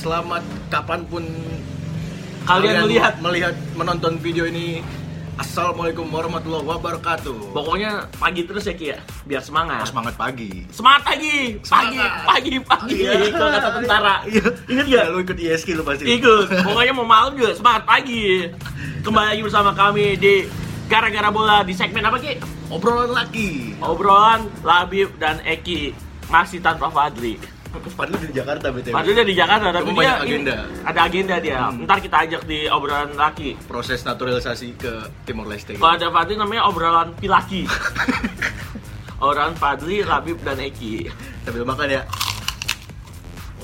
selamat kapan pun Kalian melihat. melihat menonton video ini. Assalamualaikum warahmatullahi wabarakatuh. Pokoknya pagi terus ya Ki ya, biar semangat. semangat pagi. Semangat pagi, pagi, Semangat. pagi, pagi. Iya. Kalau kata tentara. Iya. Ingat Ya, gak? lu ikut ISK lu pasti. Ikut. Pokoknya mau malam juga semangat pagi. Kembali lagi bersama kami di gara-gara bola di segmen apa Ki? Obrolan lagi. Obrolan Labib dan Eki masih tanpa Fadli. Padahal di Jakarta BTW. Fadli di Jakarta tapi Cuma dia banyak ini- agenda. ada agenda dia. Hmm. Ntar kita ajak di obrolan laki. Proses naturalisasi ke Timor Leste. Kalau ada Fadli namanya obrolan pilaki. obrolan Fadli, Labib dan Eki. Sambil makan ya.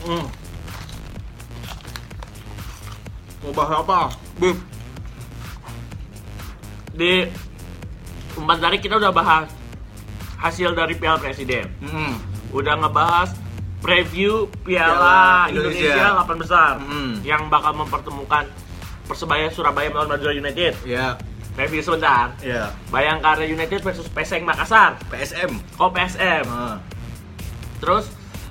Hmm. Mau bahas apa? Bib. Di empat hari kita udah bahas hasil dari Piala Presiden. Hmm. Udah ngebahas preview Piala Piala Indonesia. Indonesia 8 besar Hmm. yang bakal mempertemukan Persebaya Surabaya melawan Madura United. Ya, Preview sebentar. ya. Bayangkara United versus Peseng Makassar. PSM. Oh PSM. Ah. Terus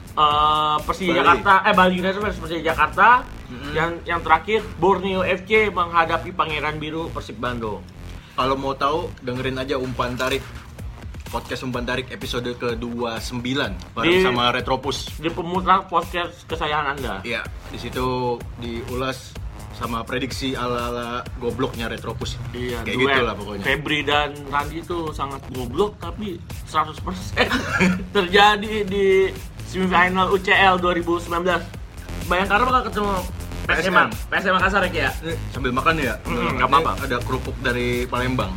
eh, Persija Bali. Jakarta, eh Bali United versus Persija Jakarta. Mm-mm. Yang yang terakhir Borneo FC menghadapi Pangeran Biru Persib Bandung. Kalau mau tahu, dengerin aja umpan tarik podcast umpan tarik episode ke-29 bareng Di- sama Retropus. Di pemutar podcast kesayangan Anda. Iya, di situ diulas sama prediksi ala-ala gobloknya Retropus. Iya, Kayak duet gitu lah pokoknya. Febri dan Randi itu sangat goblok tapi 100% terjadi di semifinal UCL 2019. Bayangkara bakal ketemu PSM, PSM. Makassar ya ya. Sambil makan ya? Mm, nggak apa-apa. Ada kerupuk dari Palembang.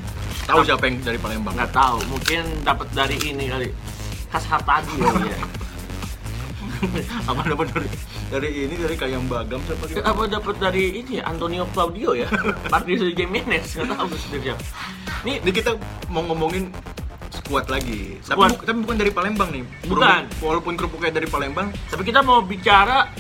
Tahu siapa yang dari Palembang? Nggak tahu, mungkin dapat dari ini kali. Khas Hartadi kali ya. Apa dapat dari dari ini dari Kayam Bagam siapa gitu? Apa dapat dari ini Antonio Claudio ya? Patricio Jimenez, nggak tahu sebenarnya. Ini Ini kita mau ngomongin squad lagi. Tapi, bu- tapi bukan dari Palembang nih. Bukan. Walaupun kerupuknya dari Palembang, Tapi kita mau bicara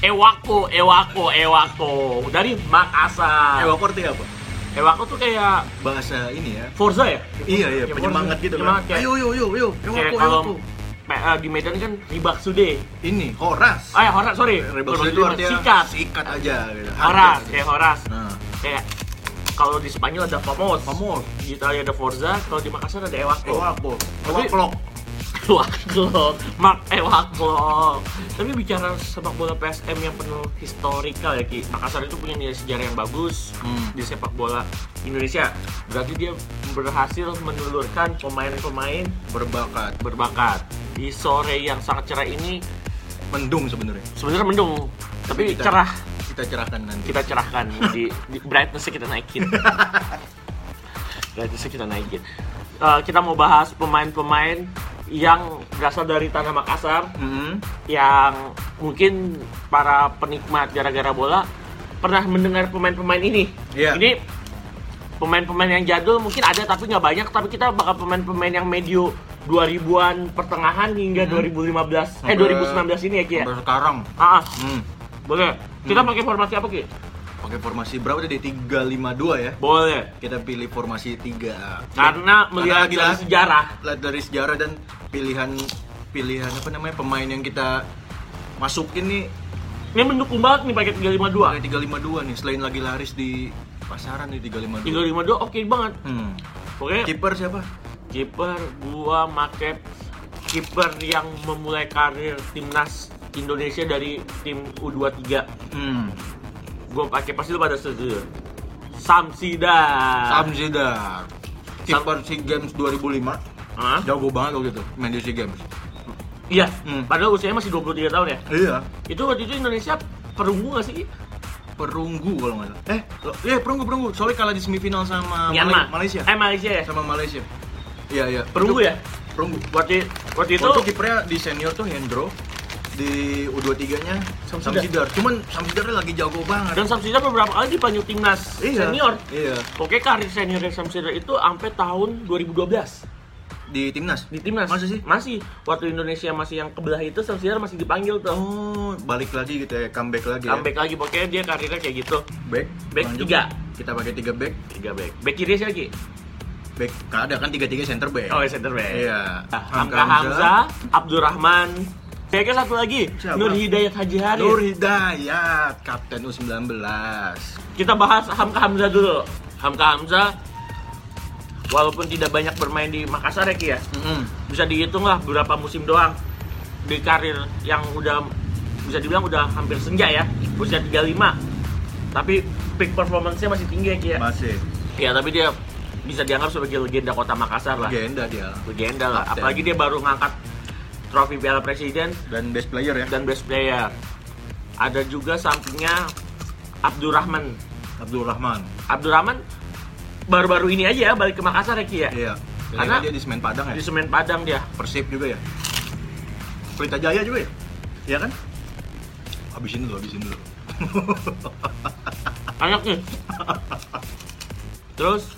Ewako, Ewako, Ewako dari Makassar. Wakor itu apa? Ewako tuh kayak Bahasa ini ya. Forza ya? Iya iya, Kayak penyemangat gitu Penyemangat kan. kayak- Ayo yo yo yo, Ewako Ewako. eh, di Medan kan Ribak Sude. Ini Horas. Ah, ya, Horas, sorry. Sorry, itu artinya sikat. sikat aja gitu. Horas, kayak Horas. Nah, Kayak kalau di Spanyol ada Famos. Famos. Di Italia ada Forza, kalau di Makassar ada Ewako. Ewako. Tapi- Ewako. Ewako, Mark Ewako. Tapi bicara sepak bola PSM yang penuh historikal ya Ki. Makassar itu punya nilai sejarah yang bagus Hmm. di sepak bola Indonesia. Berarti dia berhasil menelurkan pemain-pemain berbakat. berbakat. Di sore yang sangat cerah ini Mendung sebenarnya. sebenarnya mendung, tapi kita- cerah. Kita cerahkan nanti. Kita cerahkan di, di brightness kita naikin. brightness kita naikin. Eh, kita mau bahas pemain-pemain yang berasal dari tanah Makassar Hmm. yang mungkin para penikmat gara-gara bola pernah mendengar pemain-pemain ini. Iya. Ini pemain-pemain yang jadul mungkin ada tapi nggak banyak tapi kita bakal pemain-pemain yang medio 2000-an pertengahan hingga 2015 eh Sampai- 2019 ini ya Ki ya. Sampai sekarang. Ah, ah, Hmm. boleh. Kita pakai formasi apa Ki? Pakai formasi berapa tadi? 352 ya. Boleh. Kita pilih formasi 3. Karena melihat Karena dari sejarah. Lihat dari sejarah dan pilihan pilihan apa namanya pemain yang kita masukin nih Ini mendukung banget nih pakai 352. pakai 352 nih selain lagi laris di pasaran nih 352. 352 oke banget. Hmm. Oke. Kiper siapa? kiper gua make kiper yang memulai karir timnas Indonesia dari tim U23 Hmm. gua pakai pasti lu pada setuju Samsida Samzidar. Kiper SEA Games 2005. Hah? Jago banget waktu itu main di SEA Games. iya Hmm. padahal usianya masih 23 tahun ya Iya. itu waktu itu Indonesia perunggu gak sih Perunggu kalau nggak salah. Eh, lo- iya perunggu perunggu. Soalnya kalah di semifinal sama Myanmar Malay- Malaysia. eh Malaysia ya Sama Malaysia. Iya iya. perunggu Itu- ya Perunggu. waktu waktu itu Waktu kipernya di senior tuh Hendro, di U23-nya Samsidar. Samsidar. Cuman Samsidarnya lagi jago banget. dan Samsida beberapa kali dipanggil timnas Iya. senior Iya. Oke karir senior Samsida itu sampai tahun 2012 Di timnas. di timnas Masa sih? masih waktu Indonesia masih yang kebelah itu Samsida masih dipanggil tuh Oh, balik lagi gitu ya, comeback lagi comeback lagi pokoknya dia karirnya kayak gitu ya. Back. Back Lanjut. tiga. Kita pakai tiga back. tiga back back kiri siapa lagi Back. Kan ada kan tiga tiga center back. oh center back Iya. Nah, Hamka Hamza Abdurrahman Kayaknya satu lagi, Siapa? Nur Hidayat Haji Haris. Nur Hidayat, Kapten U19. Kita bahas Hamka Hamzah dulu. Hamka Hamzah walaupun tidak banyak bermain di Makassar ya Ki ya. Mm-mm. Bisa dihitung lah beberapa musim doang di karir yang udah bisa dibilang udah hampir senja ya. Usia 35. Tapi peak performance-nya masih tinggi ya Ki ya. Masih Ya, tapi dia bisa dianggap sebagai legenda kota Makassar lah. legenda dia Legenda lah. Kapten. Apalagi dia baru ngangkat trofi Piala Presiden dan best player ya. dan best player. Ada juga sampingnya Abdurrahman. Abdul Rahman. Abdurrahman baru-baru ini aja ya balik ke Makassar ya Ki ya. Iya. Karena dia di Semen Padang ya. Di Semen Padang dia. Persib juga ya. Pelita Jaya juga ya. Iya kan? Habisin dulu, habisin dulu. Anak nih. Terus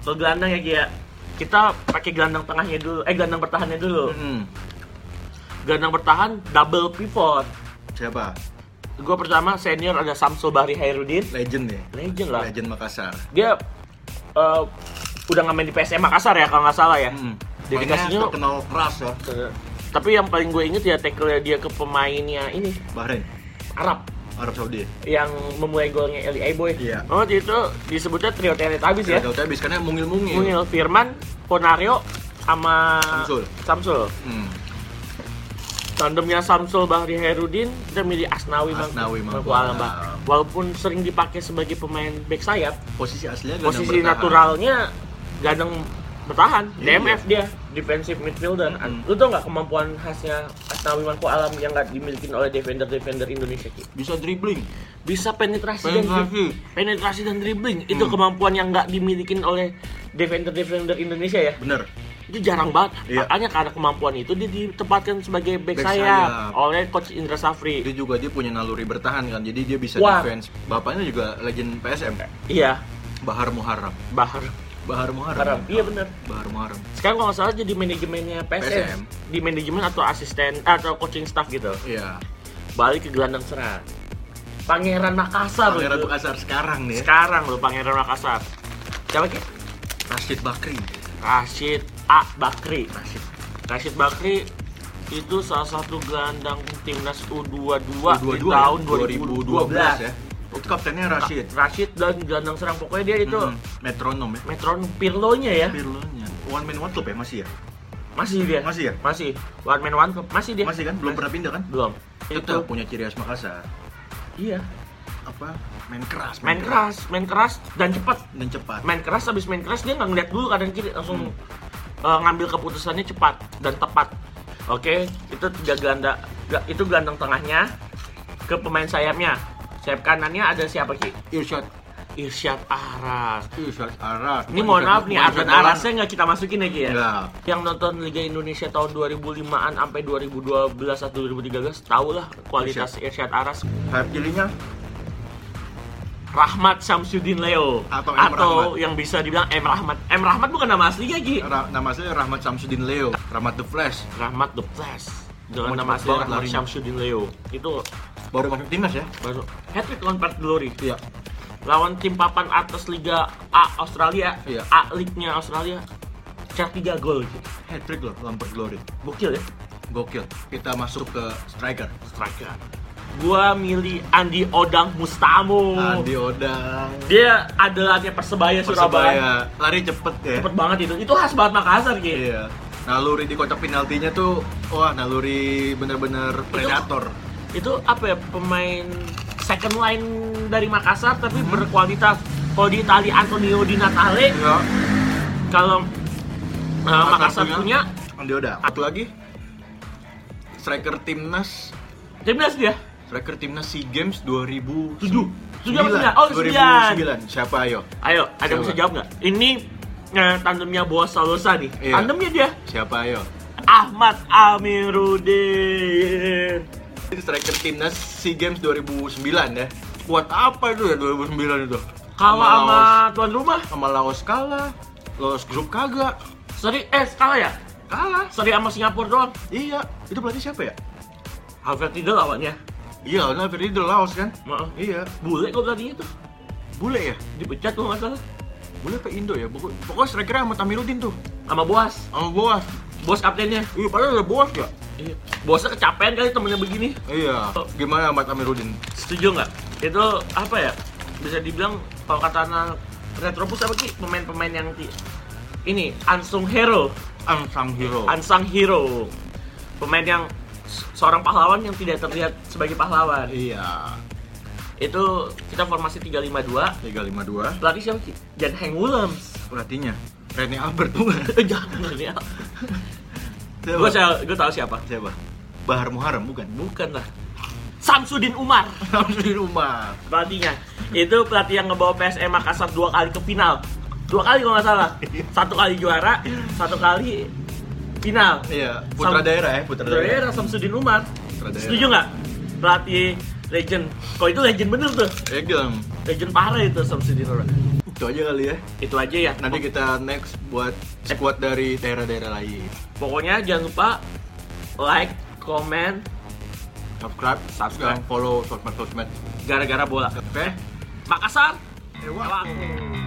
ke gelandang ya Ki ya. Kita pakai gelandang tengahnya dulu. Eh gelandang bertahannya dulu. Mm-mm. Gelandang bertahan double pivot. Siapa? Gue pertama senior ada Samsul Bahri Hairudin. Legend ya. Legend lah. Legend Makassar. Dia eh, udah ngamen di PSM Makassar ya kalau nggak salah ya. Mm. Dedikasinya- terkenal keras ya. Tapi yang paling gue inget ya tackle dia ke pemainnya ini Bahrain, Arab Arab Saudi. yang memulai golnya Eli Boy. Iya. Oh itu disebutnya trio Teletubbies ya. Gagal habis karena mungil-mungil. Mungil Firman, Ponario, sama Samsul. Samsul. Hmm. Tandemnya Samsul Bahri Herudin kita milih Asnawi, Mangku- Asnawi Alam. Bang. Walaupun sering dipakai sebagai pemain back sayap, Posisi aslinya posisi bertahan. naturalnya gandeng bertahan, Iya. DMF dia, defensive midfielder. Mm-mm. Lu tau nggak kemampuan khasnya Asnawi Mangku Alam yang nggak dimiliki oleh defender-defender Indonesia? Ki? Bisa dribbling. Bisa penetrasi, dan Penetrasi. penetrasi dan dribbling. Itu Hmm. kemampuan yang nggak dimiliki oleh defender-defender Indonesia ya. Bener. Itu jarang banget. Iya. Makanya karena kemampuan itu dia ditempatkan sebagai back, Back sayap sayap. oleh coach Indra Safri. Dia juga dia punya naluri bertahan kan. Jadi dia bisa Wah. defense. Bapaknya juga legend PSM. Iya, Bahar Muharram. Bahar. Bahar Muharram. Iya benar. Bahar Muharram. Sekarang kalau nggak salah jadi manajemennya PSM. PSM. Di manajemen atau asisten atau coaching staff gitu. Iya. Balik ke gelandang serang. Pangeran Makassar Pangeran loh. Makassar sekarang nih. ya. Sekarang loh Pangeran Makassar. Siapa Ki? Rashid Bakri. Rashid A. Bakri. Rashid. Rashid Bakri itu salah satu gelandang timnas U22, di 22 tahun ya? 2012, ya. Itu kaptennya Rashid. Rashid dan gelandang serang pokoknya dia itu Hmm, metronom ya. metron Pirlo-nya ya. Pirlonya. One man one club ya masih ya? Masih dia. Masih ya? Masih. One man one club. Masih dia. Masih kan? Belum pernah pindah kan? Belum. Itu Itu punya ciri khas Makassar. iya. Apa? Main keras. Main keras, main keras dan cepat. dan cepat. Main keras habis main keras dia nggak ngeliat dulu kanan kiri langsung Hmm. Eh, ngambil keputusannya cepat dan tepat. Oke, itu tiga gelandang itu gelandang tengahnya ke pemain sayapnya. Sayap kanannya ada siapa Ki? Irsyad. Irsyad Aras. Irsyad Aras. Ini mohon maaf nih, atlet Arasnya nggak kita masukin ya Ki ya? Enggak. Yang nonton Liga Indonesia tahun 2005-an sampai 2012 atau 2013 tahu lah kualitas Irsyad Aras. Sayap kirinya Rahmat Samsudin Leo Atau M. Rahmat. yang bisa dibilang M Rahmat. M Rahmat bukan nama aslinya Ki. Ra- nama saya Rahmat Samsudin Leo. Rahmat The Flash. Rahmat The Flash. Dengan nama asli Rahmat larinya. Samsudin Leo. Itu Baru masuk timnas ya? baru hat-trick lawan Perth Glory. Iya. Lawan tim papan atas Liga A Australia, Iya. A League-nya Australia. Cetak 3 gol gitu. Hat trick loh, Lampard Glory. Gokil ya. Gokil. Kita masuk ke striker. striker. Gua milih Andi Odang Mustamu. Andi Odang. Dia adalannya Persebaya Surabaya. Persebaya. Lari cepet ya. Cepet banget itu. Itu khas banget Makassar gitu. Iya. Naluri di kotak penaltinya tuh, wah naluri bener-bener predator. Itu apa ya pemain second line dari Makassar tapi berkualitas. Kalau di Itali Antonio Di Natale, Iya. kalau uh, Makassar punya Andi Odang. Satu lagi. Striker timnas timnas dia. Striker timnas SEA Games 2007. Tujuh. Tujuh apa sembilan? Oh, sembilan. 2009. Siapa ayo? Ayo, ada yang bisa jawab nggak? Ini uh, tandemnya Boas Salosa nih. Iya. Tandemnya dia Siapa ayo? Ahmad Amiruddin. Ini striker timnas SEA Games 2009 ya. Buat apa itu ya 2009 itu? Kalah sama tuan rumah. sama Laos kalah. Laos grup kagak. Sorry, eh kalah ya? Kalah. Sorry sama Singapura doang. Iya, itu pelatih siapa ya? Alfred Riedel lawannya. Iya, nah itu Laos kan? Maaf. Iya, Bule kok pelatihnya tuh. bule ya? Dipecat tuh nggak salah. Bule ke Indo ya? Pokok- Pokoknya strikernya sama Tamiruddin tuh. Sama Boas. Sama Boas. Bos kaptennya. Iya, padahal udah Boas ya. Iya. Bosnya kecapean kali temennya begini. Iya. Gimana Ahmad Amiruddin? Setuju nggak? Itu apa ya? Bisa dibilang kalau kata anak Retropus apa sih pemain-pemain yang ti- ini unsung hero, Unsung hero. unsung hero. Pemain yang seorang pahlawan yang tidak terlihat sebagai pahlawan. iya. Itu kita formasi 352. 352. Pelatih siapa sih? Jan Heng Willems. Pelatihnya Rene Albert bukan? Jangan ya. Siapa? Gue gue tahu siapa. Siapa? Bahar Muharram bukan? Bukan lah. Samsudin Umar di rumah. pelatihnya. Itu pelatih yang ngebawa PSM Makassar dua kali ke final. Dua kali kalau nggak salah. Satu kali juara, satu kali final. Iya, putra Sam- daerah ya, putra Putra daerah. daerah Samsudin Umar. Putra daerah. Setuju nggak? Pelatih legend. Kalau itu legend bener tuh. Egem. Legend parah itu Samsudin Umar. Itu aja kali ya. Itu aja ya. Nanti kita next buat squad dari daerah-daerah lain. Pokoknya jangan lupa like, comment, Subscribe, Subscribe. follow sosmed-sosmed. gara-gara bola. Oke? Makassar, Ewa. Ewa.